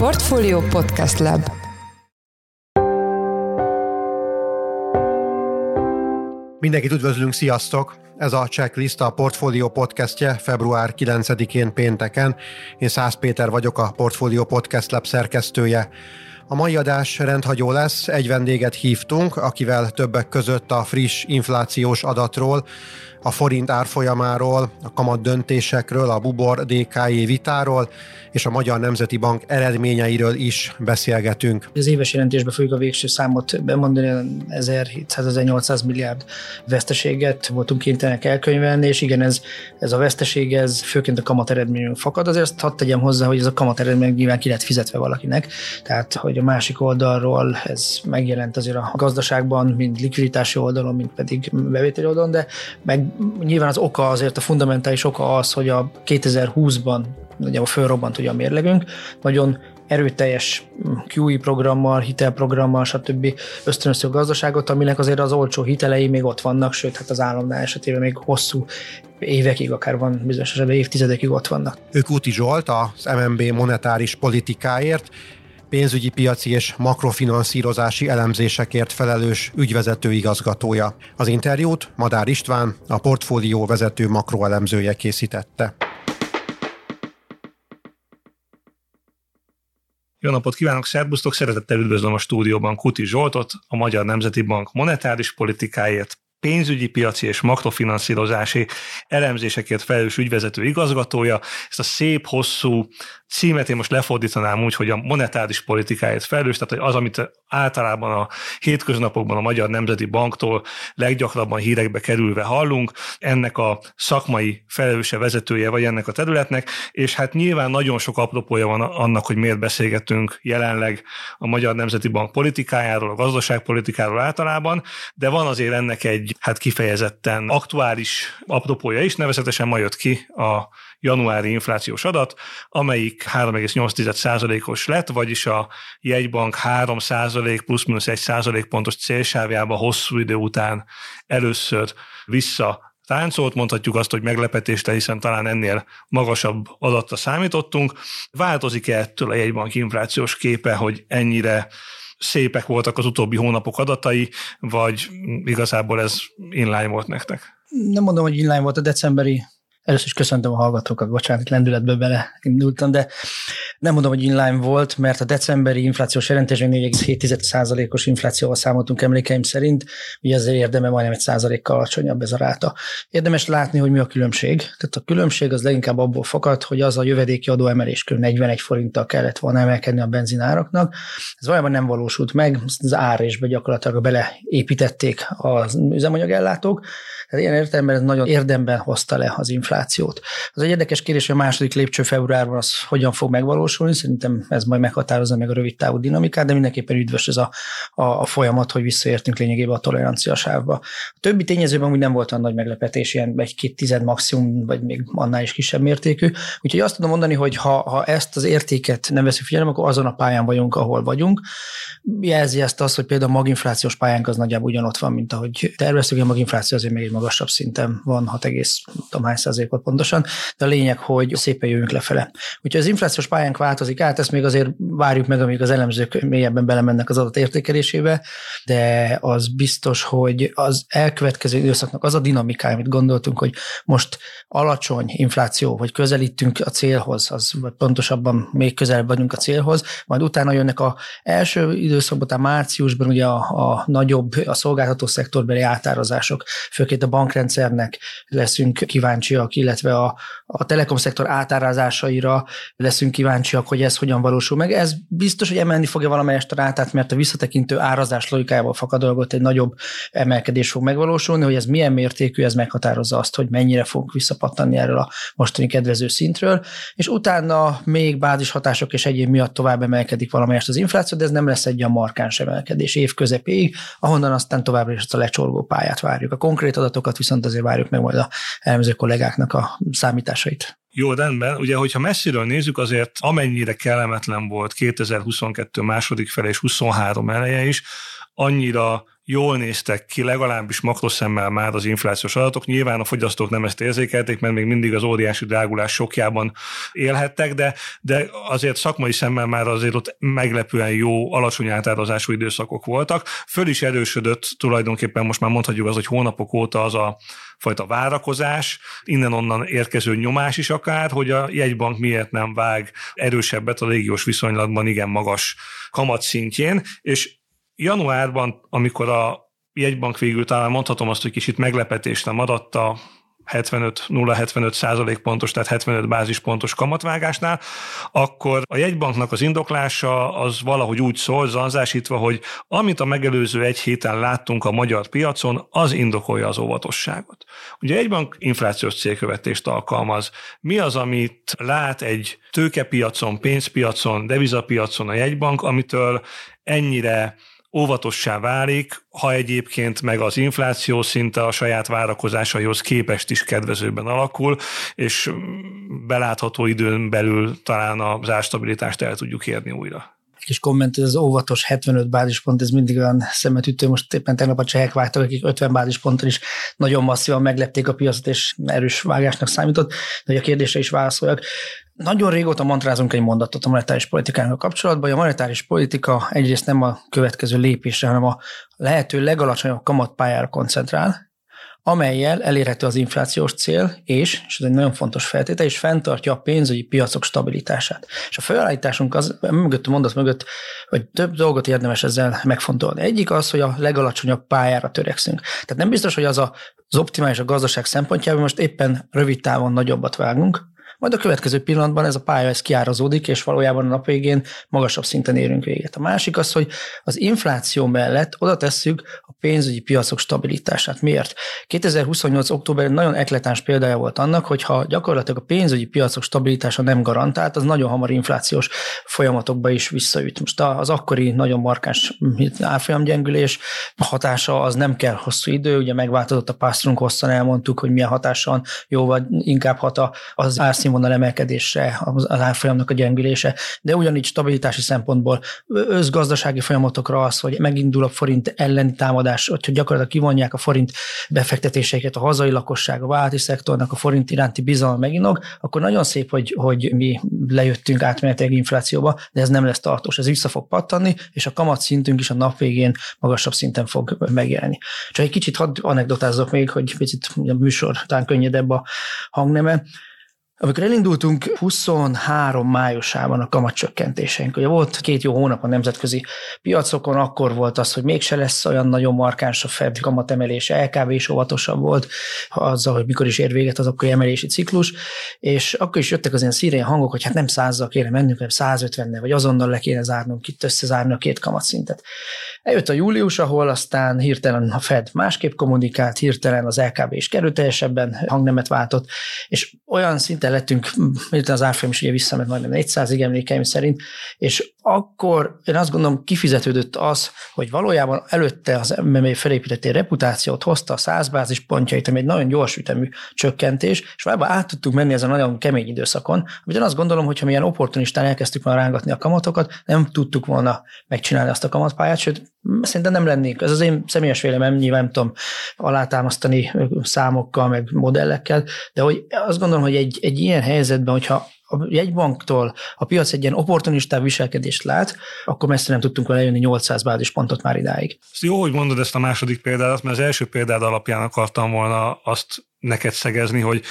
Portfolio Podcast Lab Mindenkit üdvözlünk, sziasztok! Ez a checklist a Portfolio podcastje február 9-én pénteken. Én Szász Péter vagyok, a Portfolio Podcast Lab szerkesztője. A mai adás rendhagyó lesz, egy vendéget hívtunk, akivel többek között a friss inflációs adatról, a forint árfolyamáról, a kamat döntésekről, a Bubor DKI vitáról és a Magyar Nemzeti Bank eredményeiről is beszélgetünk. Az éves jelentésbe fogjuk a végső számot bemondani, 1700-1800 milliárd veszteséget voltunk kénytelenek elkönyvelni, és igen, ez, ez a veszteség, ez főként a kamat eredményünk fakad. Azért azt hadd tegyem hozzá, hogy ez a kamat eredmény nyilván ki lehet fizetve valakinek, tehát hogy a másik oldalról ez megjelent azért a gazdaságban, mind likviditási oldalon, mind pedig bevételi oldalon, de meg nyilván az oka azért a fundamentális oka az, hogy a 2020-ban ugye fölrobbant ugye a mérlegünk, nagyon erőteljes QE programmal, hitelprogrammal, stb. ösztönöztő a gazdaságot, aminek azért az olcsó hitelei még ott vannak, sőt, hát az államnál esetében még hosszú évekig, akár van bizonyos esetben évtizedekig ott vannak. Ők Úti Zsolt, az MNB monetáris politikáért, pénzügyi piaci és makrofinanszírozási elemzésekért felelős ügyvezető igazgatója. Az interjút Madár István, a portfólió vezető makroelemzője készítette. Jó napot kívánok, szerbusztok! Szeretettel üdvözlöm a stúdióban Kuti Zsoltot, a Magyar Nemzeti Bank monetáris politikáért, pénzügyi piaci és makrofinanszírozási elemzésekért felelős ügyvezető igazgatója. Ezt a szép, hosszú címet én most lefordítanám úgy, hogy a monetáris politikáért felelős, tehát hogy az, amit általában a hétköznapokban a Magyar Nemzeti Banktól leggyakrabban hírekbe kerülve hallunk, ennek a szakmai felelőse vezetője vagy ennek a területnek, és hát nyilván nagyon sok apropója van annak, hogy miért beszélgetünk jelenleg a Magyar Nemzeti Bank politikájáról, a gazdaságpolitikáról általában, de van azért ennek egy hát kifejezetten aktuális apropója is, nevezetesen ma jött ki a januári inflációs adat, amelyik 3,8%-os lett, vagyis a jegybank 3% plusz-minusz 1 pontos célsávjába hosszú idő után először vissza táncolt, mondhatjuk azt, hogy meglepetéste, hiszen talán ennél magasabb adatta számítottunk. Változik-e ettől a jegybank inflációs képe, hogy ennyire szépek voltak az utóbbi hónapok adatai, vagy igazából ez inline volt nektek? Nem mondom, hogy inline volt a decemberi Először is köszöntöm a hallgatókat, bocsánat, lendületbe beleindultam, de nem mondom, hogy inline volt, mert a decemberi inflációs jelentésben 4,7%-os inflációval számoltunk emlékeim szerint, ugye ezért érdeme majdnem egy százalékkal alacsonyabb ez a ráta. Érdemes látni, hogy mi a különbség. Tehát a különbség az leginkább abból fakad, hogy az a jövedéki adó emelés kb. 41 forinttal kellett volna emelkedni a benzináraknak. Ez valójában nem valósult meg, az árésbe gyakorlatilag beleépítették az üzemanyagellátók. Tehát ilyen értelemben ez nagyon érdemben hozta le az inflációt. Az egy érdekes kérdés, hogy a második lépcső februárban az hogyan fog megvalósulni. Szerintem ez majd meghatározza meg a rövid távú dinamikát, de mindenképpen üdvös ez a, a, a folyamat, hogy visszaértünk lényegében a tolerancia sávba. A többi tényezőben úgy nem volt olyan nagy meglepetés, ilyen egy-két tized maximum, vagy még annál is kisebb mértékű. Úgyhogy azt tudom mondani, hogy ha, ha ezt az értéket nem veszünk figyelembe, akkor azon a pályán vagyunk, ahol vagyunk. Jelzi ezt azt, hogy például a maginflációs pályánk az nagyjából ugyanott van, mint ahogy terveztük, a maginfláció azért még egy magasabb szinten van, 6, tudom hány százalékot pontosan, de a lényeg, hogy szépen jövünk lefele. Úgyhogy az inflációs pályánk változik át, ezt még azért várjuk meg, amíg az elemzők mélyebben belemennek az adat értékelésébe, de az biztos, hogy az elkövetkező időszaknak az a dinamikája, amit gondoltunk, hogy most alacsony infláció, vagy közelítünk a célhoz, az, vagy pontosabban még közelebb vagyunk a célhoz, majd utána jönnek a első időszakban, márciusban ugye a, a nagyobb, a szolgáltató szektorbeli átározások, főként a bankrendszernek leszünk kíváncsiak, illetve a, a telekom szektor átárazásaira leszünk kíváncsiak, hogy ez hogyan valósul meg. Ez biztos, hogy emelni fogja valamelyest a rátát, mert a visszatekintő árazás logikájából fakad dolgot egy nagyobb emelkedés fog megvalósulni, hogy ez milyen mértékű, ez meghatározza azt, hogy mennyire fogunk visszapattanni erről a mostani kedvező szintről, és utána még bázishatások és egyéb miatt tovább emelkedik valamelyest az infláció, de ez nem lesz egy olyan markáns emelkedés év közepéig, ahonnan aztán továbbra is a lecsorgó pályát várjuk. A konkrét adatokat viszont azért várjuk meg majd a elemző kollégáknak a számításait. Jó, rendben. Ugye, hogyha messziről nézzük, azért amennyire kellemetlen volt 2022 második fele és 23 eleje is, annyira jól néztek ki, legalábbis makroszemmel már az inflációs adatok. Nyilván a fogyasztók nem ezt érzékelték, mert még mindig az óriási drágulás sokjában élhettek, de, de azért szakmai szemmel már azért ott meglepően jó, alacsony átározású időszakok voltak. Föl is erősödött tulajdonképpen, most már mondhatjuk az, hogy hónapok óta az a fajta várakozás, innen-onnan érkező nyomás is akár, hogy a jegybank miért nem vág erősebbet a légiós viszonylatban igen magas kamat szintjén, és januárban, amikor a jegybank végül talán mondhatom azt, hogy kicsit meglepetés nem adott a 75, 0,75 százalék pontos, tehát 75 bázispontos kamatvágásnál, akkor a jegybanknak az indoklása az valahogy úgy szól, zanzásítva, hogy amit a megelőző egy héten láttunk a magyar piacon, az indokolja az óvatosságot. Ugye egy bank inflációs célkövetést alkalmaz. Mi az, amit lát egy tőkepiacon, pénzpiacon, devizapiacon a jegybank, amitől ennyire óvatossá válik, ha egyébként meg az infláció szinte a saját várakozásaihoz képest is kedvezőben alakul, és belátható időn belül talán az árstabilitást el tudjuk érni újra kis komment, hogy az óvatos 75 bázispont, ez mindig olyan szemetütő. Most éppen tegnap a csehek vágtak, akik 50 bázisponton is nagyon masszívan meglepték a piacot, és erős vágásnak számított. De hogy a kérdésre is válaszoljak. Nagyon régóta mantrázunk egy mondatot a monetáris politikánkkal kapcsolatban, hogy a monetáris politika egyrészt nem a következő lépésre, hanem a lehető legalacsonyabb kamatpályára koncentrál, amelyel elérhető az inflációs cél, és, és ez egy nagyon fontos feltétel, és fenntartja a pénzügyi piacok stabilitását. És a felállításunk az, mögött a mondat mögött, hogy több dolgot érdemes ezzel megfontolni. Egyik az, hogy a legalacsonyabb pályára törekszünk. Tehát nem biztos, hogy az a, az optimális a gazdaság szempontjából most éppen rövid távon nagyobbat vágunk, majd a következő pillanatban ez a pálya ez kiárazódik, és valójában a nap végén magasabb szinten érünk véget. A másik az, hogy az infláció mellett oda tesszük a pénzügyi piacok stabilitását. Miért? 2028. október nagyon ekletáns példája volt annak, hogy ha gyakorlatilag a pénzügyi piacok stabilitása nem garantált, az nagyon hamar inflációs folyamatokba is visszaüt. Most az akkori nagyon markáns árfolyamgyengülés hatása az nem kell hosszú idő, ugye megváltozott a pásztrunk, hosszan elmondtuk, hogy milyen hatása van, jóval inkább hat az árszín színvonal emelkedésre, az árfolyamnak a gyengülése, de ugyanígy stabilitási szempontból összgazdasági folyamatokra az, hogy megindul a forint elleni támadás, hogy gyakorlatilag kivonják a forint befektetéseiket a hazai lakosság, a válti szektornak a forint iránti bizalom meginog, akkor nagyon szép, hogy, hogy mi lejöttünk átmenetileg inflációba, de ez nem lesz tartós, ez vissza fog pattanni, és a kamat szintünk is a nap végén magasabb szinten fog megjelenni. Csak egy kicsit hadd anekdotázzak még, hogy picit a műsor talán könnyedebb a hangneme. Amikor elindultunk 23 májusában a kamatcsökkentéseink, ugye volt két jó hónap a nemzetközi piacokon, akkor volt az, hogy mégse lesz olyan nagyon markáns a Fed kamatemelése, LKB is óvatosabb volt azzal, hogy mikor is ér véget az akkori emelési ciklus, és akkor is jöttek az ilyen szírén hangok, hogy hát nem százzal kéne mennünk, hanem 150 vagy azonnal le kéne zárnunk itt összezárni a két kamatszintet. Eljött a július, ahol aztán hirtelen a Fed másképp kommunikált, hirtelen az LKB is kerülteljesebben hangnemet váltott, és olyan szinten lettünk, az árfolyam is ugye visszament majdnem 400-ig emlékeim szerint, és akkor én azt gondolom kifizetődött az, hogy valójában előtte az MMA felépített egy reputációt, hozta a 100 bázis pontjait, ami egy nagyon gyors ütemű csökkentés, és valójában át tudtuk menni ezen a nagyon kemény időszakon. Ugyan azt gondolom, hogy ha milyen opportunistán elkezdtük volna rángatni a kamatokat, nem tudtuk volna megcsinálni azt a kamatpályát, sőt, szerintem nem lennék. Ez az én személyes vélemem, nyilván nem tudom alátámasztani számokkal, meg modellekkel, de hogy azt gondolom, hogy egy, egy ilyen helyzetben, hogyha a jegybanktól a piac egy ilyen opportunistább viselkedést lát, akkor messze nem tudtunk volna lejönni 800 bázispontot már idáig. Jó, hogy mondod ezt a második példát, mert az első példád alapján akartam volna azt neked szegezni, hogy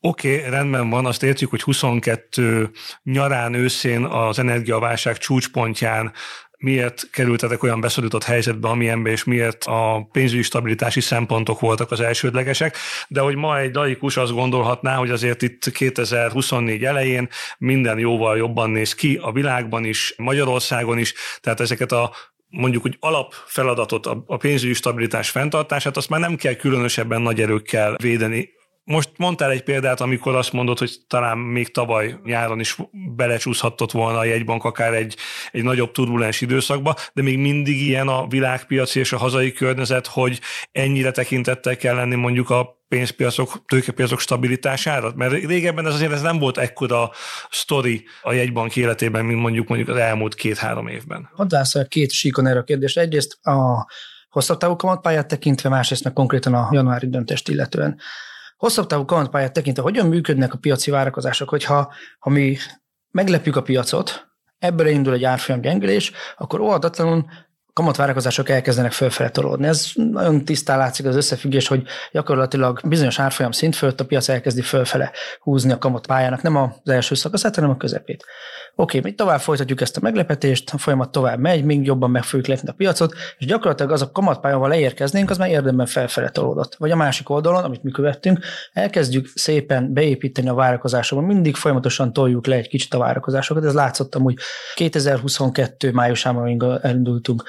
oké, okay, rendben van, azt értjük, hogy 22 nyarán, őszén az energiaválság csúcspontján miért kerültetek olyan beszorított helyzetbe, amilyenbe, és miért a pénzügyi stabilitási szempontok voltak az elsődlegesek, de hogy ma egy laikus azt gondolhatná, hogy azért itt 2024 elején minden jóval jobban néz ki a világban is, Magyarországon is, tehát ezeket a mondjuk úgy alapfeladatot, a pénzügyi stabilitás fenntartását, azt már nem kell különösebben nagy erőkkel védeni Most mondtál egy példát, amikor azt mondod, hogy talán még tavaly nyáron is belecsúszhatott volna a jegybank akár egy, egy nagyobb turbulens időszakba, de még mindig ilyen a világpiaci és a hazai környezet, hogy ennyire tekintettel kell lenni mondjuk a pénzpiacok, tőkepiacok stabilitására? Mert régebben ez azért ez nem volt ekkora sztori a jegybank életében, mint mondjuk mondjuk az elmúlt két-három évben. Hadd két síkon erre a kérdésre. Egyrészt a hosszabb távú kamatpályát tekintve, másrészt meg konkrétan a januári döntést illetően. Hosszabb távú kamatpályát tekintve, hogyan működnek a piaci várakozások, hogyha ha mi meglepjük a piacot, ebből indul egy árfolyam gyengülés, akkor óhatatlanul kamatvárakozások elkezdenek fölfele tolódni. Ez nagyon tisztán látszik az összefüggés, hogy gyakorlatilag bizonyos árfolyam szint fölött a piac elkezdi fölfele húzni a kamatpályának, nem az első szakaszát, hanem a közepét. Oké, mi tovább folytatjuk ezt a meglepetést, a folyamat tovább megy, még jobban meg fogjuk lepni a piacot, és gyakorlatilag az a kamatpályával leérkeznénk, az már érdemben felfele tolódott. Vagy a másik oldalon, amit mi követtünk, elkezdjük szépen beépíteni a várakozásokba, mindig folyamatosan toljuk le egy kicsit a várakozásokat, ez látszott hogy 2022 májusában elindultunk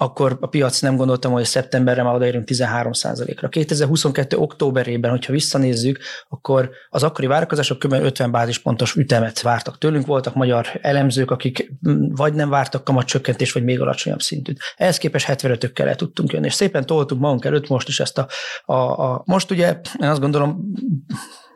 akkor a piac nem gondoltam, hogy szeptemberre már odaérünk 13% ra 2022. októberében, hogyha visszanézzük, akkor az akkori várakozások kb. 50 bázispontos ütemet vártak tőlünk. Voltak magyar elemzők, akik vagy nem vártak kamatcsökkentést, vagy még alacsonyabb szintűt. Ehhez képest 75-ökkel el tudtunk jönni, és szépen toltuk magunk előtt most is ezt a, a, a most ugye, én azt gondolom,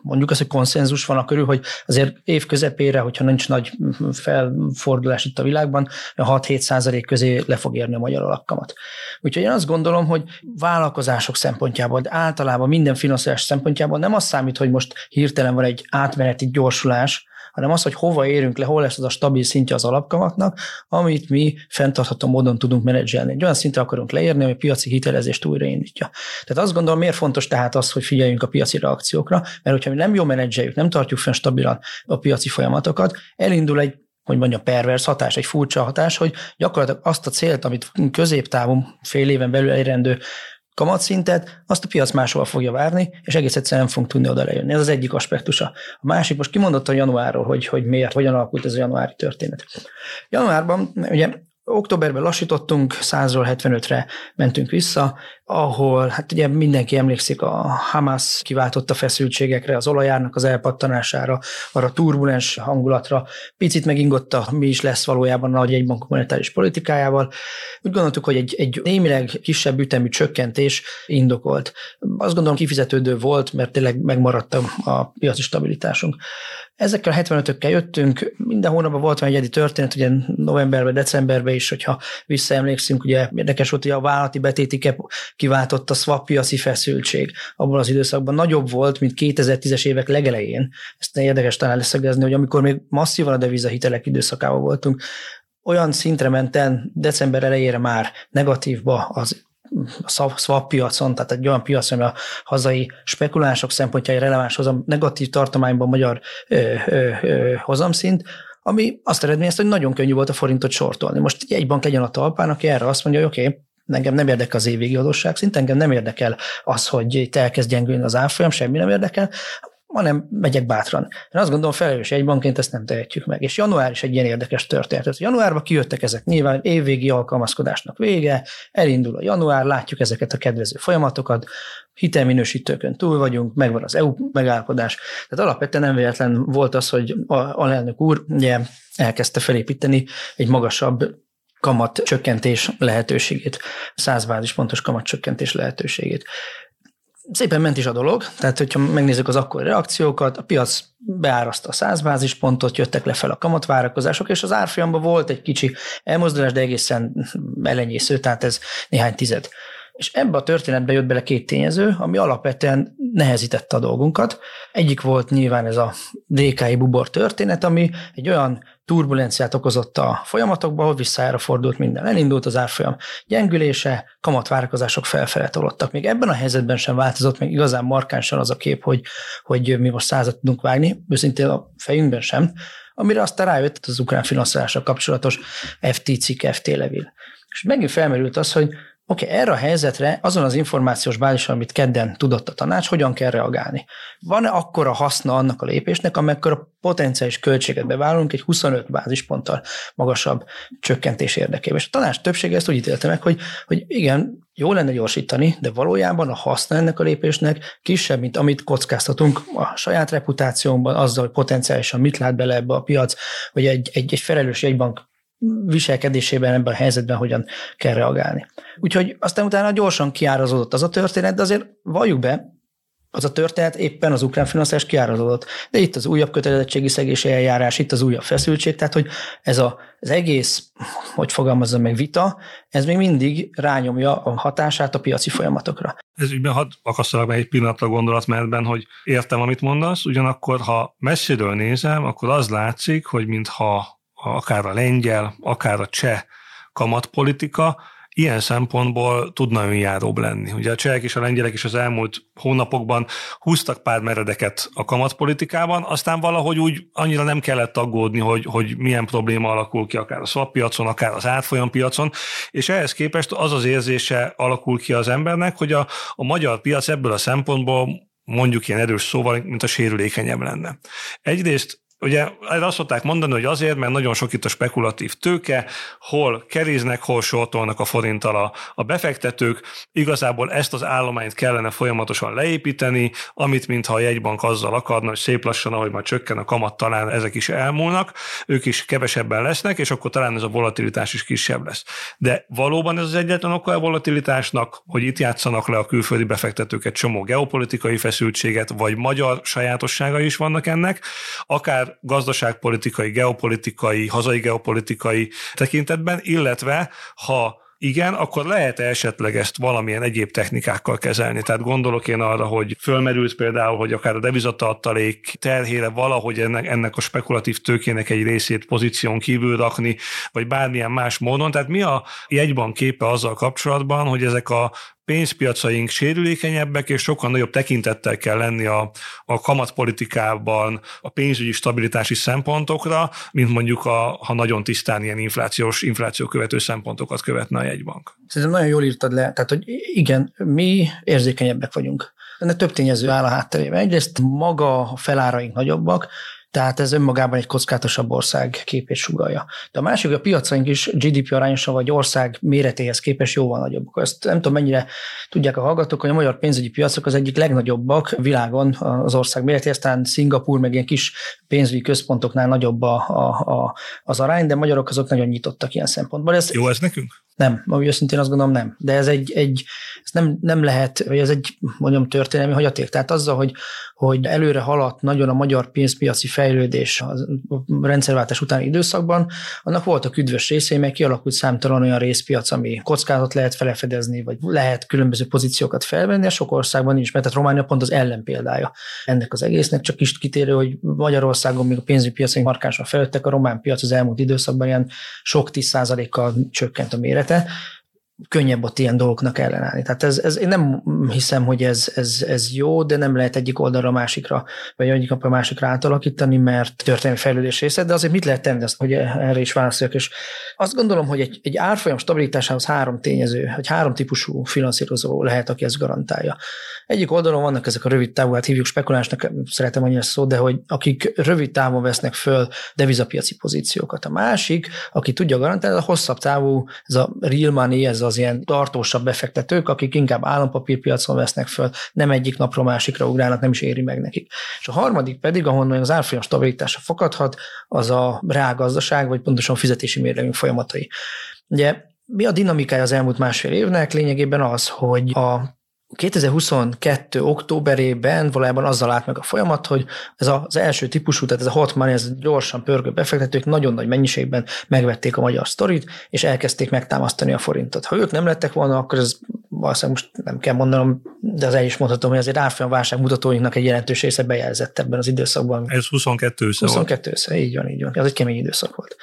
mondjuk azt, hogy konszenzus van a körül, hogy azért év közepére, hogyha nincs nagy felfordulás itt a világban, a 6-7 százalék közé le fog érni a magyar alapkamat. Úgyhogy én azt gondolom, hogy vállalkozások szempontjából, de általában minden finanszírozás szempontjából nem az számít, hogy most hirtelen van egy átmeneti gyorsulás, hanem az, hogy hova érünk le, hol lesz az a stabil szintje az alapkamatnak, amit mi fenntartható módon tudunk menedzselni. Egy olyan szintre akarunk leérni, ami a piaci hitelezést újraindítja. Tehát azt gondolom, miért fontos tehát az, hogy figyeljünk a piaci reakciókra, mert hogyha mi nem jól menedzseljük, nem tartjuk fenn stabilan a piaci folyamatokat, elindul egy hogy mondja, pervers hatás, egy furcsa hatás, hogy gyakorlatilag azt a célt, amit középtávon fél éven belül elérendő kamatszintet, azt a piac máshol fogja várni, és egész egyszerűen nem fogunk tudni oda lejönni. Ez az egyik aspektusa. A másik, most kimondott a januárról, hogy, hogy miért, hogyan alakult ez a januári történet. Januárban ugye Októberben lassítottunk, 100-ról 75-re mentünk vissza, ahol hát ugye mindenki emlékszik a Hamas kiváltotta feszültségekre, az olajárnak az elpattanására, arra turbulens hangulatra, picit megingotta, mi is lesz valójában a nagy egybankok monetáris politikájával. Úgy gondoltuk, hogy egy, egy némileg kisebb ütemű csökkentés indokolt. Azt gondolom kifizetődő volt, mert tényleg megmaradt a piaci stabilitásunk. Ezekkel a 75-ökkel jöttünk, minden hónapban volt egy egyedi történet, ugye novemberben, decemberben is, hogyha visszaemlékszünk, ugye érdekes volt, hogy a vállalati betétike kiváltott a swap piaci feszültség abban az időszakban nagyobb volt, mint 2010-es évek legelején. Ezt érdekes talán leszögezni, hogy amikor még masszívan a devizahitelek időszakában voltunk, olyan szintre menten december elejére már negatívba az a swap piacon, tehát egy olyan piacon, ami a hazai spekulánsok szempontjai releváns hozam, negatív tartományban magyar ö, ö, ö, hozamszint, ami azt eredményezte, hogy nagyon könnyű volt a forintot sortolni. Most egy bank legyen a talpán, aki erre azt mondja, hogy oké, okay, engem nem érdekel az évvégi adósság szint, engem nem érdekel az, hogy itt elkezd gyengülni az árfolyam, semmi nem érdekel, hanem megyek bátran. Én azt gondolom, felelős egy bankként ezt nem tehetjük meg. És január is egy ilyen érdekes történet. Januárban kijöttek ezek nyilván évvégi alkalmazkodásnak vége, elindul a január, látjuk ezeket a kedvező folyamatokat, hitelminősítőkön túl vagyunk, megvan az EU megállapodás. Tehát alapvetően nem véletlen volt az, hogy a alelnök úr ugye elkezdte felépíteni egy magasabb kamat csökkentés lehetőségét, 100 bázispontos kamat csökkentés lehetőségét szépen ment is a dolog, tehát hogyha megnézzük az akkori reakciókat, a piac beáraszta a 100 bázispontot, jöttek le fel a kamatvárakozások, és az árfolyamban volt egy kicsi elmozdulás, de egészen elenyésző, tehát ez néhány tized. És ebbe a történetbe jött bele két tényező, ami alapvetően nehezítette a dolgunkat. Egyik volt nyilván ez a DKI bubor történet, ami egy olyan turbulenciát okozott a folyamatokba, hogy visszájára fordult minden. Elindult az árfolyam gyengülése, kamatvárakozások felfele tolottak. Még ebben a helyzetben sem változott meg igazán markánsan az a kép, hogy, hogy mi most százat tudunk vágni, őszintén a fejünkben sem, amire aztán rájött az ukrán finanszírozással kapcsolatos FT cikk, FT levil. És megint felmerült az, hogy Oké, okay, erre a helyzetre azon az információs bázison, amit kedden tudott a tanács, hogyan kell reagálni? Van-e akkora haszna annak a lépésnek, amikor a potenciális költséget bevállalunk egy 25 bázisponttal magasabb csökkentés érdekében? És a tanács többsége ezt úgy ítélte meg, hogy, hogy igen, jó lenne gyorsítani, de valójában a haszna ennek a lépésnek kisebb, mint amit kockáztatunk a saját reputációnkban, azzal, hogy potenciálisan mit lát bele ebbe a piac, vagy egy, egy, egy felelős jegybank viselkedésében ebben a helyzetben hogyan kell reagálni. Úgyhogy aztán utána gyorsan kiárazódott az a történet, de azért valljuk be, az a történet éppen az ukrán finanszírozás kiárazódott. De itt az újabb kötelezettségi szegési eljárás, itt az újabb feszültség, tehát hogy ez a, az egész, hogy fogalmazza meg, vita, ez még mindig rányomja a hatását a piaci folyamatokra. Ez ügyben hadd akasztalak meg egy pillanatra gondolatmenetben, hogy értem, amit mondasz, ugyanakkor, ha messziről nézem, akkor az látszik, hogy mintha akár a lengyel, akár a cseh kamatpolitika ilyen szempontból tudna önjáróbb lenni. Ugye a csehek és a lengyelek is az elmúlt hónapokban húztak pár meredeket a kamatpolitikában, aztán valahogy úgy annyira nem kellett aggódni, hogy, hogy milyen probléma alakul ki akár a swap akár az átfolyam piacon, és ehhez képest az az érzése alakul ki az embernek, hogy a, a magyar piac ebből a szempontból mondjuk ilyen erős szóval, mint a sérülékenyebb lenne. Egyrészt Ugye erre azt szokták mondani, hogy azért, mert nagyon sok itt a spekulatív tőke, hol keríznek, hol sortolnak a forinttal a, a befektetők. Igazából ezt az állományt kellene folyamatosan leépíteni, amit mintha a jegybank azzal akarna, hogy szép lassan, ahogy már csökken a kamat, talán ezek is elmúlnak, ők is kevesebben lesznek, és akkor talán ez a volatilitás is kisebb lesz. De valóban ez az egyetlen oka a volatilitásnak, hogy itt játszanak le a külföldi befektetőket csomó geopolitikai feszültséget, vagy magyar sajátosságai is vannak ennek, akár gazdaságpolitikai, geopolitikai, hazai geopolitikai tekintetben, illetve ha igen, akkor lehet -e esetleg ezt valamilyen egyéb technikákkal kezelni. Tehát gondolok én arra, hogy fölmerült például, hogy akár a devizatartalék terhére valahogy ennek, ennek a spekulatív tőkének egy részét pozíción kívül rakni, vagy bármilyen más módon. Tehát mi a jegyban képe azzal kapcsolatban, hogy ezek a pénzpiacaink sérülékenyebbek, és sokkal nagyobb tekintettel kell lenni a, a kamatpolitikában a pénzügyi stabilitási szempontokra, mint mondjuk, a, ha nagyon tisztán ilyen inflációs, infláció követő szempontokat követne a jegybank. Szerintem nagyon jól írtad le. Tehát, hogy igen, mi érzékenyebbek vagyunk. Ennek több tényező áll a hátterében. Egyrészt maga a feláraink nagyobbak, tehát ez önmagában egy kockázatosabb ország képét sugalja. De a másik, a piacaink is GDP arányosan vagy ország méretéhez képest jóval nagyobbak. Ezt nem tudom, mennyire tudják a hallgatók, hogy a magyar pénzügyi piacok az egyik legnagyobbak világon az ország méretéhez, talán Szingapúr meg ilyen kis pénzügyi központoknál nagyobb a, a, a, az arány, de magyarok azok nagyon nyitottak ilyen szempontból. Ez, Jó ez nekünk? Nem, ami őszintén azt gondolom nem. De ez egy, egy ez nem, nem lehet, vagy ez egy mondjam történelmi hagyaték. Tehát azzal, hogy, hogy előre haladt nagyon a magyar pénzpiaci fejlődés a rendszerváltás utáni időszakban, annak voltak üdvös részei, meg kialakult számtalan olyan részpiac, ami kockázat lehet felefedezni, vagy lehet különböző pozíciókat felvenni, a sok országban nincs, mert tehát Románia pont az ellenpéldája ennek az egésznek, csak is kitérő, hogy Magyarországon még a pénzügyi piacok markánsan fejlődtek, a román piac az elmúlt időszakban ilyen sok tíz százalékkal csökkent a mérete, könnyebb ott ilyen dolgoknak ellenállni. Tehát ez, ez, én nem hiszem, hogy ez, ez, ez jó, de nem lehet egyik oldalra a másikra, vagy egyik napra a másikra átalakítani, mert történelmi fejlődés része, de azért mit lehet tenni, azt, hogy erre is válaszoljak. És azt gondolom, hogy egy, egy árfolyam stabilitásához három tényező, hogy három típusú finanszírozó lehet, aki ezt garantálja. Egyik oldalon vannak ezek a rövid távú, hát hívjuk spekulásnak, szeretem annyi szó, de hogy akik rövid távon vesznek föl devizapiaci pozíciókat. A másik, aki tudja garantálni, a hosszabb távú, ez a real money, ez az ilyen tartósabb befektetők, akik inkább állampapírpiacon vesznek föl, nem egyik napról másikra ugrálnak, nem is éri meg nekik. És a harmadik pedig, ahonnan az árfolyam stabilitása fakadhat, az a reálgazdaság, vagy pontosan fizetési mérlegünk folyamatai. Ugye mi a dinamikája az elmúlt másfél évnek? Lényegében az, hogy a 2022. októberében valójában azzal állt meg a folyamat, hogy ez az első típusú, tehát ez a hot money, ez gyorsan pörgő befektetők nagyon nagy mennyiségben megvették a magyar sztorit, és elkezdték megtámasztani a forintot. Ha ők nem lettek volna, akkor ez valószínűleg most nem kell mondanom, de az el is mondhatom, hogy azért árfolyam válság mutatóinknak egy jelentős része bejelzett ebben az időszakban. Ez 22 össze 22 össze, így van, így van. Ez egy kemény időszak volt.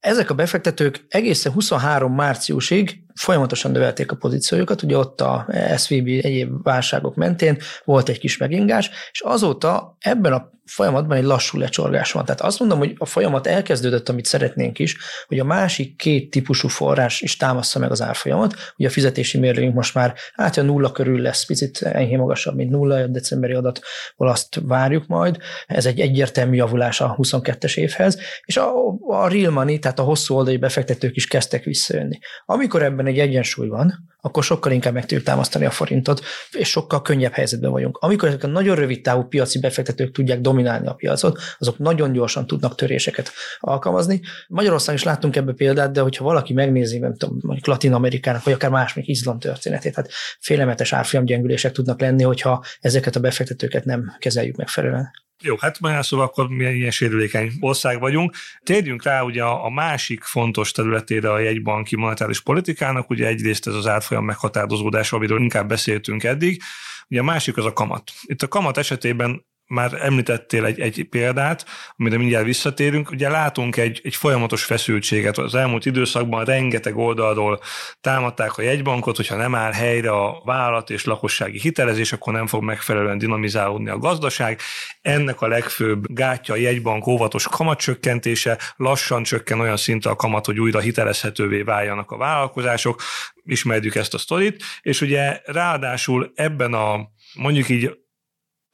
Ezek a befektetők egészen 23 márciusig folyamatosan növelték a pozíciójukat, ugye ott a SVB egyéb válságok mentén volt egy kis megingás, és azóta ebben a folyamatban egy lassú lecsorgás van. Tehát azt mondom, hogy a folyamat elkezdődött, amit szeretnénk is, hogy a másik két típusú forrás is támaszza meg az árfolyamat. Ugye a fizetési mérlegünk most már hát a nulla körül lesz, picit enyhé magasabb, mint nulla, a decemberi adatból azt várjuk majd. Ez egy egyértelmű javulás a 22-es évhez, és a, a real money, tehát a hosszú oldali befektetők is kezdtek visszajönni. Amikor ebben egy egyensúly van, akkor sokkal inkább meg tudjuk támasztani a forintot, és sokkal könnyebb helyzetben vagyunk. Amikor ezek a nagyon rövid távú piaci befektetők tudják dominálni a piacot, azok nagyon gyorsan tudnak töréseket alkalmazni. Magyarországon is láttunk ebbe példát, de hogyha valaki megnézi, nem tudom, mondjuk Latin Amerikának, vagy akár más, még Izland történetét, hát félelmetes árfolyamgyengülések tudnak lenni, hogyha ezeket a befektetőket nem kezeljük megfelelően. Jó, hát már szóval akkor mi ilyen sérülékeny ország vagyunk. Térjünk rá ugye a, másik fontos területére a jegybanki monetáris politikának, ugye egyrészt ez az átfolyam meghatározódás, amiről inkább beszéltünk eddig, ugye a másik az a kamat. Itt a kamat esetében már említettél egy, egy példát, amire mindjárt visszatérünk. Ugye látunk egy, egy folyamatos feszültséget. Az elmúlt időszakban rengeteg oldalról támadták a jegybankot, hogyha nem áll helyre a vállalat és lakossági hitelezés, akkor nem fog megfelelően dinamizálódni a gazdaság. Ennek a legfőbb gátja a jegybank óvatos kamatcsökkentése, lassan csökken olyan szinte a kamat, hogy újra hitelezhetővé váljanak a vállalkozások. Ismerjük ezt a sztorit, és ugye ráadásul ebben a mondjuk így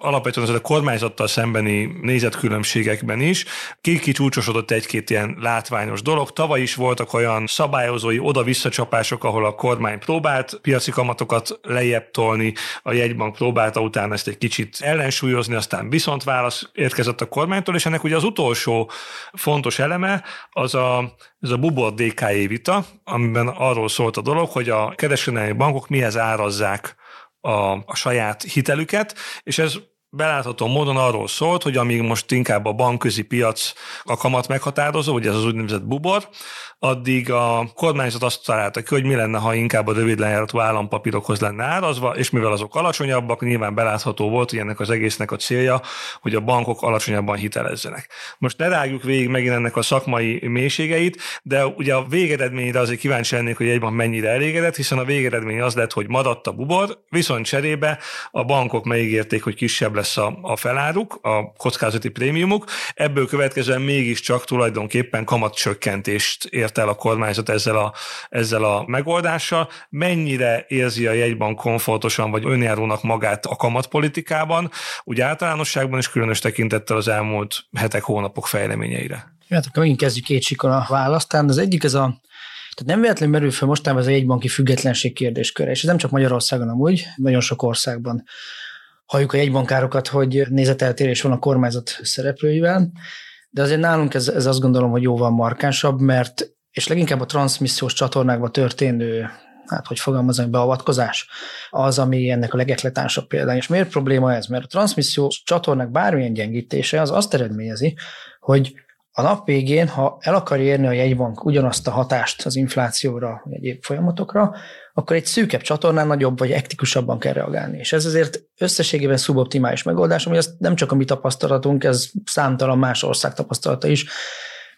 alapvetően az a kormányzattal szembeni nézetkülönbségekben is kicsúcsosodott egy-két ilyen látványos dolog. Tavaly is voltak olyan szabályozói oda-visszacsapások, ahol a kormány próbált piaci kamatokat lejjebb tolni, a jegybank próbálta utána ezt egy kicsit ellensúlyozni, aztán viszont válasz érkezett a kormánytól, és ennek ugye az utolsó fontos eleme az a, ez a bubor DKI vita, amiben arról szólt a dolog, hogy a kereskedelmi bankok mihez árazzák a, a saját hitelüket, és ez belátható módon arról szólt, hogy amíg most inkább a bankközi piac a kamat meghatározó, ugye ez az úgynevezett bubor, addig a kormányzat azt találta ki, hogy mi lenne, ha inkább a rövid lejáratú állampapírokhoz lenne árazva, és mivel azok alacsonyabbak, nyilván belátható volt, hogy ennek az egésznek a célja, hogy a bankok alacsonyabban hitelezzenek. Most ne rágjuk végig megint ennek a szakmai mélységeit, de ugye a végeredményre azért kíváncsi lennék, hogy egyben mennyire elégedett, hiszen a végeredmény az lett, hogy maradt a bubor, viszont cserébe a bankok megígérték, hogy kisebb lesz a, a feláruk, a kockázati prémiumuk, ebből következően mégiscsak tulajdonképpen kamatcsökkentést ért el a kormányzat ezzel a, ezzel a megoldással. Mennyire érzi a jegybank komfortosan vagy önjárónak magát a kamatpolitikában, úgy általánosságban is különös tekintettel az elmúlt hetek, hónapok fejleményeire? Hát akkor megint kezdjük két sikon a választán. Az egyik ez a tehát nem véletlenül merül fel mostában ez a jegybanki függetlenség kérdésköre, és ez nem csak Magyarországon amúgy, nagyon sok országban halljuk a jegybankárokat, hogy nézeteltérés van a kormányzat szereplőivel, de azért nálunk ez, ez azt gondolom, hogy jóval markánsabb, mert és leginkább a transmissziós csatornákban történő hát hogy fogalmazunk, beavatkozás, az, ami ennek a legetletánsabb példány. És miért probléma ez? Mert a transmissziós csatornák bármilyen gyengítése az azt eredményezi, hogy a nap végén, ha el akarja érni a jegybank ugyanazt a hatást az inflációra, vagy egyéb folyamatokra, akkor egy szűkebb csatornán nagyobb vagy ektikusabban kell reagálni. És ez azért összességében szuboptimális megoldás, ami azt nem csak a mi tapasztalatunk, ez számtalan más ország tapasztalata is,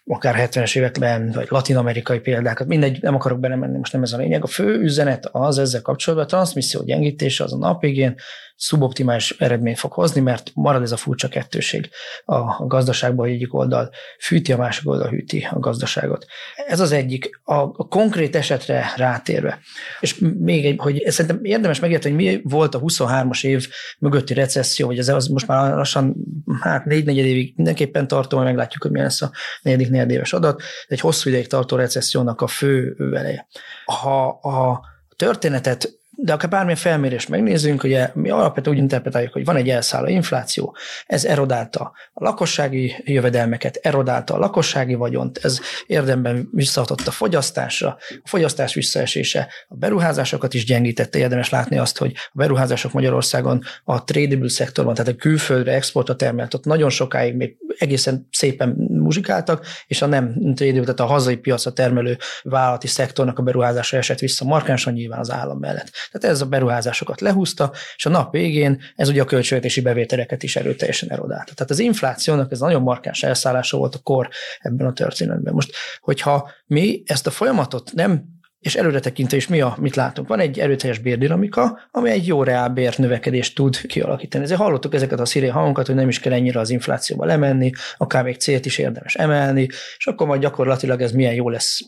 akár 70-es években, vagy latin-amerikai példákat, mindegy, nem akarok belemenni, most nem ez a lényeg. A fő üzenet az ezzel kapcsolatban, a transmisszió gyengítése az a nap végén szuboptimális eredményt fog hozni, mert marad ez a furcsa kettőség a gazdaságban, hogy egyik oldal fűti, a másik oldal hűti a gazdaságot. Ez az egyik. A, konkrét esetre rátérve. És még egy, hogy szerintem érdemes megérteni, hogy mi volt a 23-as év mögötti recesszió, vagy ez az most már lassan hát négy negyed évig mindenképpen tartó, majd meglátjuk, hogy mi lesz a negyedik negyedéves adat. Egy hosszú ideig tartó recessziónak a fő veleje. Ha a történetet de akár bármilyen felmérést megnézzünk, ugye mi alapvetően úgy interpretáljuk, hogy van egy elszálló infláció, ez erodálta a lakossági jövedelmeket, erodálta a lakossági vagyont, ez érdemben visszahatott a fogyasztásra, a fogyasztás visszaesése a beruházásokat is gyengítette, érdemes látni azt, hogy a beruházások Magyarországon a tradable szektorban, tehát a külföldre exportra termelt, ott nagyon sokáig még egészen szépen muzsikáltak, és a nem tradable, tehát a hazai piacra termelő vállalati szektornak a beruházása esett vissza markánsan nyilván az állam mellett. Tehát ez a beruházásokat lehúzta, és a nap végén ez ugye a költségvetési bevételeket is erőteljesen erodálta. Tehát az inflációnak ez nagyon markáns elszállása volt a kor ebben a történetben. Most, hogyha mi ezt a folyamatot nem és előre tekintve is mi a, mit látunk? Van egy erőteljes bérdinamika, ami egy jó reál bér növekedést tud kialakítani. Ezért hallottuk ezeket a szirén hangokat, hogy nem is kell ennyire az inflációba lemenni, akár még célt is érdemes emelni, és akkor majd gyakorlatilag ez milyen jó lesz.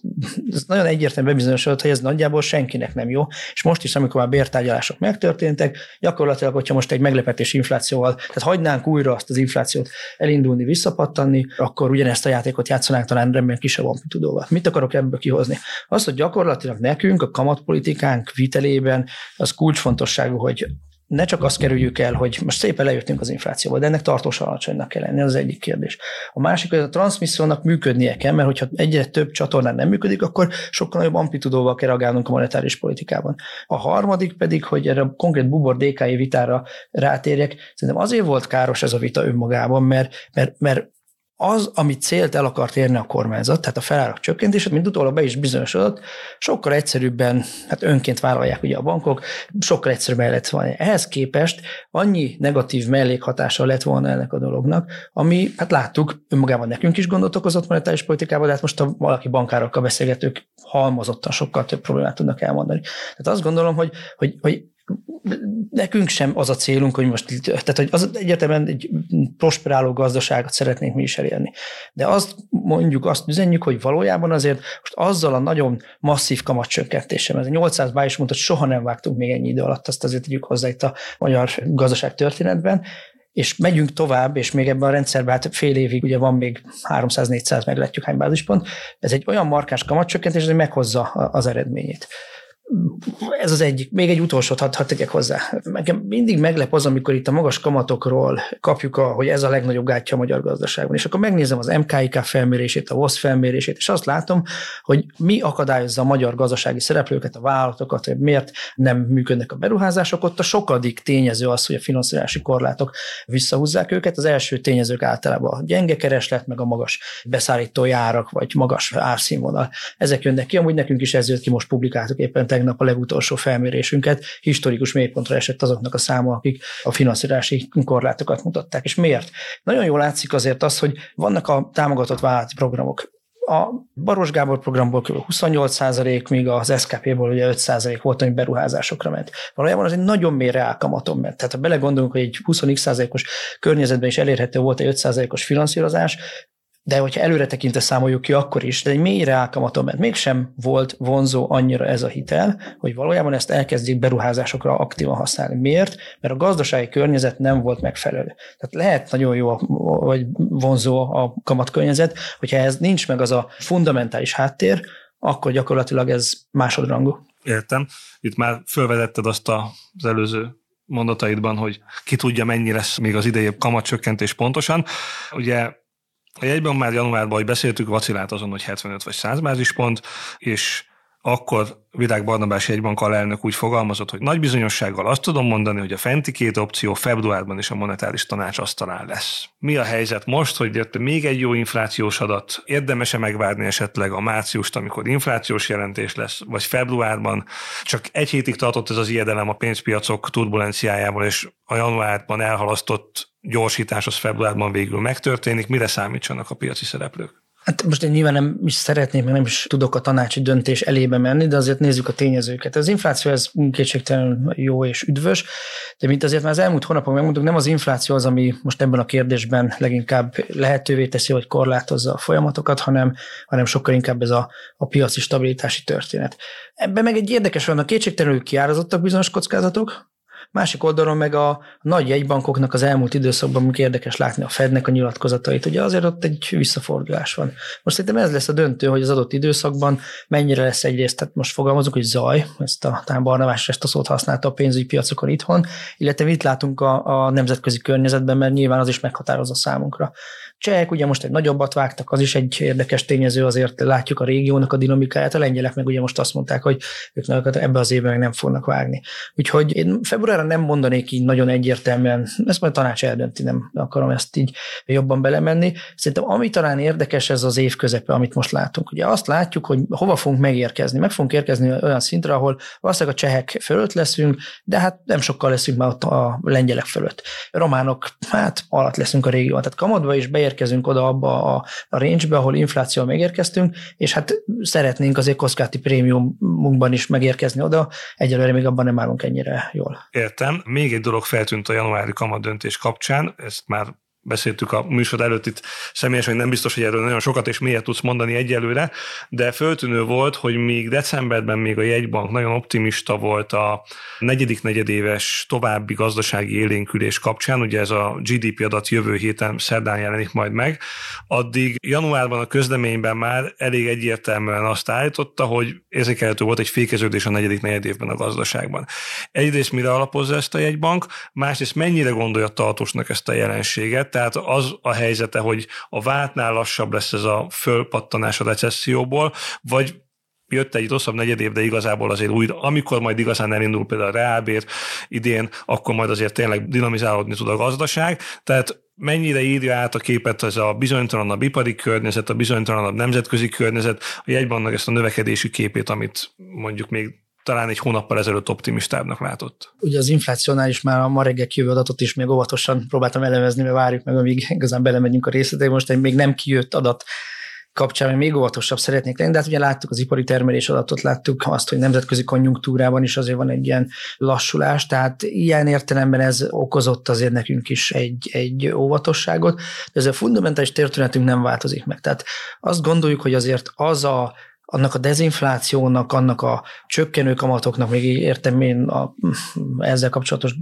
Ez nagyon egyértelműen bebizonyosodott, hogy ez nagyjából senkinek nem jó. És most is, amikor már bértárgyalások megtörténtek, gyakorlatilag, hogyha most egy meglepetés inflációval, tehát hagynánk újra azt az inflációt elindulni, visszapattanni, akkor ugyanezt a játékot játszanánk talán remélem kisebb amplitudóval. Mit akarok ebből kihozni? Az, hogy gyakorlatilag gyakorlatilag nekünk a kamatpolitikánk vitelében az kulcsfontosságú, hogy ne csak azt kerüljük el, hogy most szépen lejöttünk az inflációval, de ennek tartósan alacsonynak kell lenni, az egyik kérdés. A másik, hogy a transmissziónak működnie kell, mert hogyha egyre több csatornán nem működik, akkor sokkal nagyobb amplitudóval kell reagálnunk a monetáris politikában. A harmadik pedig, hogy erre a konkrét bubor DKI vitára rátérjek, szerintem azért volt káros ez a vita önmagában, mert, mert, mert az, amit célt el akart érni a kormányzat, tehát a felárak csökkentését, mint utólag be is bizonyosodott, sokkal egyszerűbben, hát önként vállalják ugye a bankok, sokkal egyszerűbben lett volna. Ehhez képest annyi negatív mellékhatása lett volna ennek a dolognak, ami, hát láttuk, önmagában nekünk is gondot okozott monetáris politikában, de hát most a valaki bankárokkal beszélgetők halmozottan sokkal több problémát tudnak elmondani. Tehát azt gondolom, hogy, hogy, hogy nekünk sem az a célunk, hogy most, tehát hogy az egyértelműen egy prosperáló gazdaságot szeretnénk mi is elérni. De azt mondjuk, azt üzenjük, hogy valójában azért most azzal a nagyon masszív kamatcsökkentéssel, ez a 800 bájus mondta, soha nem vágtunk még ennyi idő alatt, azt azért tegyük hozzá itt a magyar gazdaság történetben, és megyünk tovább, és még ebben a rendszerben hát fél évig ugye van még 300-400, meglátjuk hány bázispont, ez egy olyan markáns kamatcsökkentés, hogy meghozza az eredményét ez az egyik. Még egy utolsót hadd, hadd tegyek hozzá. Nekem mindig meglep az, amikor itt a magas kamatokról kapjuk, a, hogy ez a legnagyobb gátja a magyar gazdaságban. És akkor megnézem az MKIK felmérését, a VOSZ felmérését, és azt látom, hogy mi akadályozza a magyar gazdasági szereplőket, a vállalatokat, hogy miért nem működnek a beruházások. Ott a sokadik tényező az, hogy a finanszírozási korlátok visszahúzzák őket. Az első tényezők általában a gyenge kereslet, meg a magas beszállító járak, vagy magas árszínvonal. Ezek jönnek ki, amúgy nekünk is ez jött ki, most publikáltuk éppen tegnap a legutolsó felmérésünket, historikus mélypontra esett azoknak a száma, akik a finanszírozási korlátokat mutatták. És miért? Nagyon jól látszik azért az, hogy vannak a támogatott vállalati programok. A Baros Gábor programból kb. 28 százalék, míg az SKP-ból ugye 5 százalék volt, ami beruházásokra ment. Valójában az egy nagyon mély reálkamaton ment. Tehát ha belegondolunk, hogy egy 20 százalékos környezetben is elérhető volt egy 5 százalékos finanszírozás, de hogyha előre tekintve számoljuk ki, akkor is, de egy mélyre álkamaton, mert mégsem volt vonzó annyira ez a hitel, hogy valójában ezt elkezdjék beruházásokra aktívan használni. Miért? Mert a gazdasági környezet nem volt megfelelő. Tehát lehet nagyon jó, vagy vonzó a kamatkörnyezet, hogyha ez nincs meg az a fundamentális háttér, akkor gyakorlatilag ez másodrangú. Értem. Itt már felvezetted azt az előző mondataidban, hogy ki tudja, mennyi lesz még az idei kamatcsökkentés pontosan. Ugye a jegyben már januárban, hogy beszéltük, vacilált azon, hogy 75 vagy 100 bázispont, és akkor Virág Barnabás jegybank alelnök úgy fogalmazott, hogy nagy bizonyossággal azt tudom mondani, hogy a fenti két opció februárban is a monetáris tanács asztalán lesz. Mi a helyzet most, hogy jött még egy jó inflációs adat, érdemese megvárni esetleg a márciust, amikor inflációs jelentés lesz, vagy februárban. Csak egy hétig tartott ez az ijedelem a pénzpiacok turbulenciájával, és a januárban elhalasztott gyorsítás az februárban végül megtörténik. Mire számítsanak a piaci szereplők? Hát most én nyilván nem is szeretnék, meg nem is tudok a tanácsi döntés elébe menni, de azért nézzük a tényezőket. Az infláció ez kétségtelenül jó és üdvös, de mint azért már az elmúlt hónapokban megmondtuk, nem az infláció az, ami most ebben a kérdésben leginkább lehetővé teszi, hogy korlátozza a folyamatokat, hanem, hanem sokkal inkább ez a, a piaci stabilitási történet. Ebben meg egy érdekes van, a kétségtelenül kiárazottak bizonyos kockázatok, Másik oldalon meg a nagy jegybankoknak az elmúlt időszakban, amikor érdekes látni a Fednek a nyilatkozatait, ugye azért ott egy visszafordulás van. Most szerintem ez lesz a döntő, hogy az adott időszakban mennyire lesz egyrészt, tehát most fogalmazunk, hogy zaj, ezt a talán Barnavás ezt a szót használta a pénzügyi piacokon itthon, illetve mit látunk a, a nemzetközi környezetben, mert nyilván az is meghatározza számunkra. Csehek ugye most egy nagyobbat vágtak, az is egy érdekes tényező, azért látjuk a régiónak a dinamikáját, a lengyelek meg ugye most azt mondták, hogy ők ebbe az évben nem fognak vágni. Úgyhogy én februárra nem mondanék így nagyon egyértelműen, ezt majd a tanács eldönti, nem akarom ezt így jobban belemenni. Szerintem ami talán érdekes ez az év közepe, amit most látunk. Ugye azt látjuk, hogy hova fogunk megérkezni. Meg fogunk érkezni olyan szintre, ahol valószínűleg a csehek fölött leszünk, de hát nem sokkal leszünk már ott a lengyelek fölött. A románok, hát alatt leszünk a régióban. Tehát kamadva is beér érkezünk oda abba a, range-be, ahol infláció megérkeztünk, és hát szeretnénk azért kockázati prémiumunkban is megérkezni oda, egyelőre még abban nem állunk ennyire jól. Értem. Még egy dolog feltűnt a januári kamat döntés kapcsán, ezt már beszéltük a műsor előtt itt személyesen, hogy nem biztos, hogy erről nagyon sokat és miért tudsz mondani egyelőre, de föltűnő volt, hogy még decemberben még a jegybank nagyon optimista volt a negyedik negyedéves további gazdasági élénkülés kapcsán, ugye ez a GDP adat jövő héten szerdán jelenik majd meg, addig januárban a közleményben már elég egyértelműen azt állította, hogy érzékelhető volt egy fékeződés a negyedik negyedévben a gazdaságban. Egyrészt mire alapozza ezt a jegybank, másrészt mennyire gondolja tartósnak ezt a jelenséget, tehát az a helyzete, hogy a vártnál lassabb lesz ez a fölpattanás a recesszióból, vagy jött egy rosszabb negyed év, de igazából azért új, amikor majd igazán elindul például a reálbér idén, akkor majd azért tényleg dinamizálódni tud a gazdaság. Tehát mennyire írja át a képet ez a bizonytalanabb ipari környezet, a bizonytalanabb nemzetközi környezet, a jegybannak ezt a növekedési képét, amit mondjuk még talán egy hónappal ezelőtt optimistábbnak látott. Ugye az inflációnál is már a ma reggel kijövő adatot is még óvatosan próbáltam elemezni, mert várjuk meg, amíg igazán belemegyünk a részletekbe. Most egy még nem kijött adat kapcsán még óvatosabb szeretnék lenni, de hát ugye láttuk az ipari termelés adatot, láttuk azt, hogy nemzetközi konjunktúrában is azért van egy ilyen lassulás, tehát ilyen értelemben ez okozott azért nekünk is egy, egy óvatosságot, de ez a fundamentális történetünk nem változik meg. Tehát azt gondoljuk, hogy azért az a annak a dezinflációnak, annak a csökkenő kamatoknak, még értem én a, ezzel kapcsolatos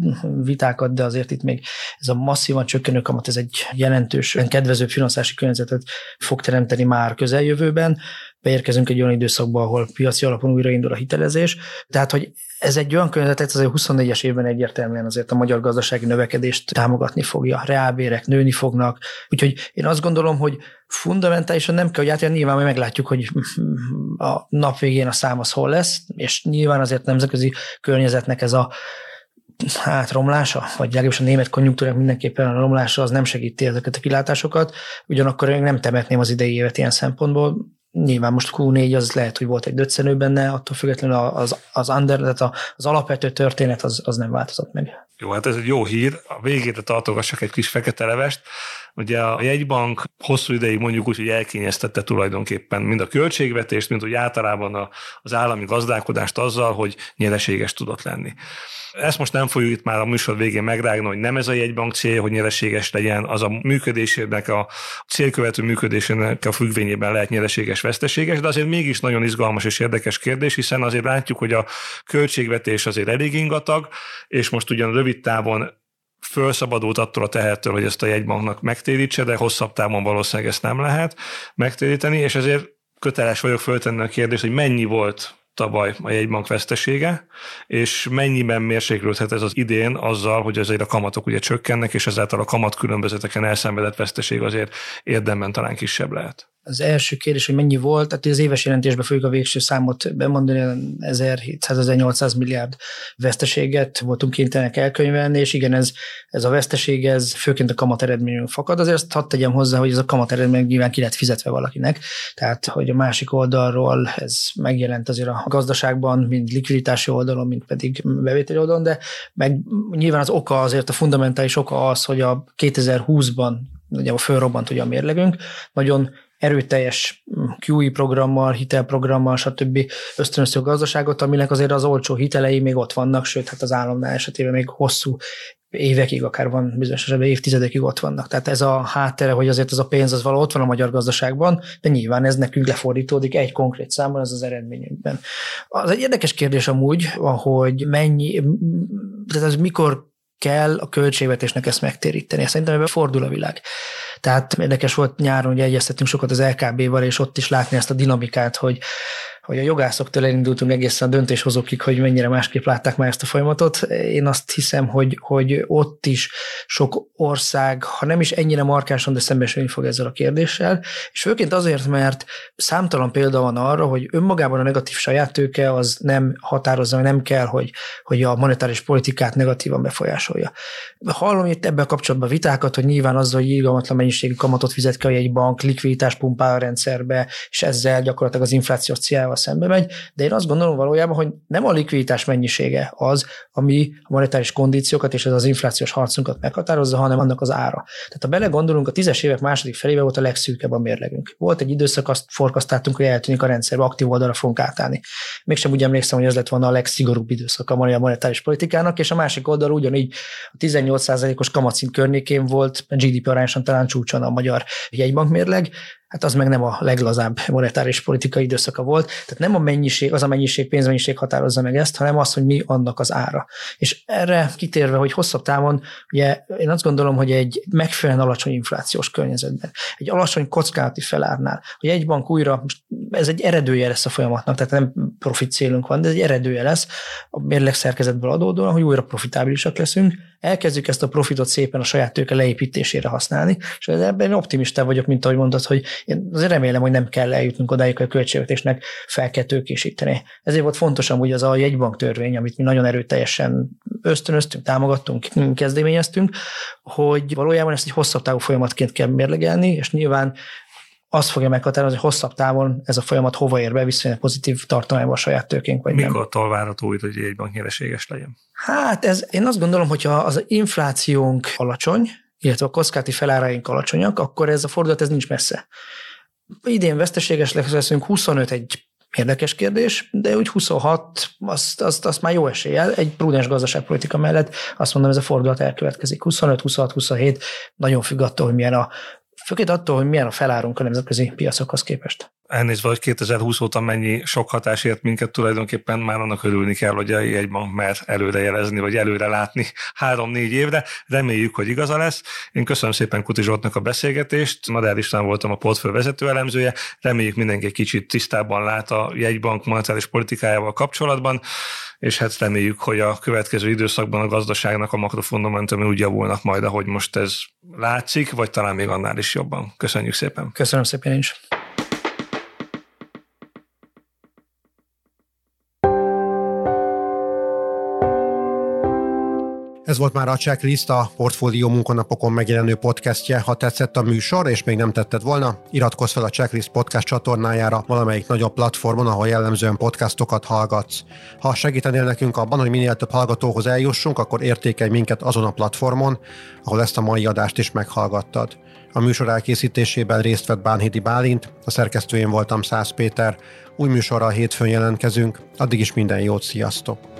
vitákat, de azért itt még ez a masszívan csökkenő kamat, ez egy jelentős, kedvező finanszási környezetet fog teremteni már közeljövőben. Beérkezünk egy olyan időszakba, ahol piaci alapon újraindul a hitelezés. Tehát, hogy ez egy olyan környezetet, azért 24-es évben egyértelműen azért a magyar gazdasági növekedést támogatni fogja. Reálbérek nőni fognak. Úgyhogy én azt gondolom, hogy fundamentálisan nem kell, hogy átjön, nyilván majd meglátjuk, hogy a nap végén a szám az hol lesz, és nyilván azért nemzetközi környezetnek ez a hát romlása, vagy legalábbis a német konjunktúrák mindenképpen a romlása az nem segíti ezeket a kilátásokat, ugyanakkor én nem temetném az idei évet ilyen szempontból, Nyilván most Q4 az lehet, hogy volt egy döccenő benne, attól függetlenül az, az under, tehát az alapvető történet az, az nem változott meg. Jó, hát ez egy jó hír. A végére tartogassak egy kis fekete levest. Ugye a jegybank hosszú ideig mondjuk úgy, hogy elkényeztette tulajdonképpen mind a költségvetést, mind hogy általában az állami gazdálkodást azzal, hogy nyereséges tudott lenni. Ezt most nem fogjuk itt már a műsor végén megrágni, hogy nem ez a jegybank célja, hogy nyereséges legyen, az a működésének, a célkövető működésének a függvényében lehet nyereséges, veszteséges, de azért mégis nagyon izgalmas és érdekes kérdés, hiszen azért látjuk, hogy a költségvetés azért elég ingatag, és most ugyan rövid távon fölszabadult attól a tehertől, hogy ezt a jegybanknak megtérítse, de hosszabb távon valószínűleg ezt nem lehet megtéríteni, és ezért köteles vagyok föltenni a kérdést, hogy mennyi volt tavaly a jegybank vesztesége, és mennyiben mérséklődhet ez az idén azzal, hogy azért a kamatok ugye csökkennek, és ezáltal a kamat különbözeteken elszenvedett veszteség azért érdemben talán kisebb lehet az első kérdés, hogy mennyi volt, tehát az éves jelentésben fogjuk a végső számot bemondani, 1700-1800 milliárd veszteséget voltunk kénytelenek elkönyvelni, és igen, ez, ez a veszteség, ez főként a kamat eredményünk fakad. Azért azt hadd tegyem hozzá, hogy ez a kamat eredmény nyilván ki lehet fizetve valakinek, tehát hogy a másik oldalról ez megjelent azért a gazdaságban, mind likviditási oldalon, mind pedig bevételi oldalon, de meg nyilván az oka azért a fundamentális oka az, hogy a 2020-ban ugye fölrobbant ugye a mérlegünk, nagyon erőteljes QE programmal, hitelprogrammal, stb. ösztönöztük a gazdaságot, aminek azért az olcsó hitelei még ott vannak, sőt, hát az államnál esetében még hosszú évekig, akár van bizonyos esetben évtizedekig ott vannak. Tehát ez a háttere, hogy azért ez a pénz az való ott van a magyar gazdaságban, de nyilván ez nekünk lefordítódik egy konkrét számban, ez az eredményünkben. Az egy érdekes kérdés amúgy, hogy mennyi, tehát ez mikor kell a költségvetésnek ezt megtéríteni. Szerintem ebben fordul a világ. Tehát érdekes volt nyáron, hogy egyeztettünk sokat az LKB-val, és ott is látni ezt a dinamikát, hogy hogy a jogászoktól elindultunk egészen a döntéshozókig, hogy mennyire másképp látták már ezt a folyamatot. Én azt hiszem, hogy, hogy ott is sok ország, ha nem is ennyire markánsan, de szembesülni fog ezzel a kérdéssel, és főként azért, mert számtalan példa van arra, hogy önmagában a negatív saját tőke az nem határozza, nem kell, hogy, hogy a monetáris politikát negatívan befolyásolja. Hallom itt ebben kapcsolatban vitákat, hogy nyilván azzal, hogy irgalmatlan mennyiségű kamatot fizet ki egy bank, likviditás pumpál a rendszerbe, és ezzel gyakorlatilag az inflációt inflációjával szembe megy, de én azt gondolom valójában, hogy nem a likviditás mennyisége az, ami a monetáris kondíciókat és ez az inflációs harcunkat meghatározza, hanem annak az ára. Tehát ha belegondolunk, a tízes évek második felébe volt a legszűkebb a mérlegünk. Volt egy időszak, azt forkasztáltunk, hogy eltűnik a rendszerbe, aktív oldalra fogunk átállni. Mégsem úgy emlékszem, hogy ez lett volna a legszigorúbb időszak a monetáris politikának, és a másik oldal ugyanígy a 18%-os kamatszint környékén volt a GDP arányosan talán csúcson a magyar jegybankmérleg, hát az meg nem a leglazább monetáris politikai időszaka volt. Tehát nem a mennyiség, az a mennyiség, pénzmennyiség határozza meg ezt, hanem az, hogy mi annak az ára. És erre kitérve, hogy hosszabb távon, ugye én azt gondolom, hogy egy megfelelően alacsony inflációs környezetben, egy alacsony kockázati felárnál, hogy egy bank újra, ez egy eredője lesz a folyamatnak, tehát nem profit célunk van, de ez egy eredője lesz a mérleg szerkezetből adódóan, hogy újra profitábilisak leszünk, elkezdjük ezt a profitot szépen a saját tőke leépítésére használni, és ebben optimista vagyok, mint ahogy mondod, hogy én azért remélem, hogy nem kell eljutnunk odáig, hogy a költségvetésnek fel kell tőkésíteni. Ezért volt fontos amúgy az a jegybank törvény, amit mi nagyon erőteljesen ösztönöztünk, támogattunk, kezdeményeztünk, hogy valójában ezt egy hosszabb távú folyamatként kell mérlegelni, és nyilván az fogja meghatározni, hogy hosszabb távon ez a folyamat hova ér be, viszonylag pozitív tartományban a saját tőkénk, vagy Mikor nem. várható úgy, hogy egy bank nyereséges legyen? Hát ez, én azt gondolom, hogyha az inflációnk alacsony, illetve a kockázati feláraink alacsonyak, akkor ez a fordulat ez nincs messze. Idén veszteséges leszünk, 25 egy érdekes kérdés, de úgy 26, azt, azt, azt már jó eséllyel, egy prudens gazdaságpolitika mellett azt mondom, ez a fordulat elkövetkezik. 25, 26, 27, nagyon függ attól, hogy milyen a Főként attól, hogy milyen a felárunk a nemzetközi piacokhoz képest. Elnézve, hogy 2020 óta mennyi sok hatás ért minket, tulajdonképpen már annak örülni kell, hogy a jegybank mer előrejelezni, vagy előre látni három-négy évre. Reméljük, hogy igaza lesz. Én köszönöm szépen Kuti Zsoltnak a beszélgetést. Madár István voltam a portföl vezető elemzője. Reméljük mindenki egy kicsit tisztában lát a jegybank monetáris politikájával kapcsolatban és hát reméljük, hogy a következő időszakban a gazdaságnak a makrofundamentumai úgy javulnak majd, ahogy most ez látszik, vagy talán még annál is jobban. Köszönjük szépen. Köszönöm szépen is. Ez volt már a Checklist, a Portfólió munkanapokon megjelenő podcastje. Ha tetszett a műsor, és még nem tetted volna, iratkozz fel a Checklist podcast csatornájára valamelyik nagyobb platformon, ahol jellemzően podcastokat hallgatsz. Ha segítenél nekünk abban, hogy minél több hallgatóhoz eljussunk, akkor értékelj minket azon a platformon, ahol ezt a mai adást is meghallgattad. A műsor elkészítésében részt vett Bánhidi Bálint, a szerkesztőjén voltam Szász Péter. Új műsorral hétfőn jelentkezünk, addig is minden jót, sziasztok!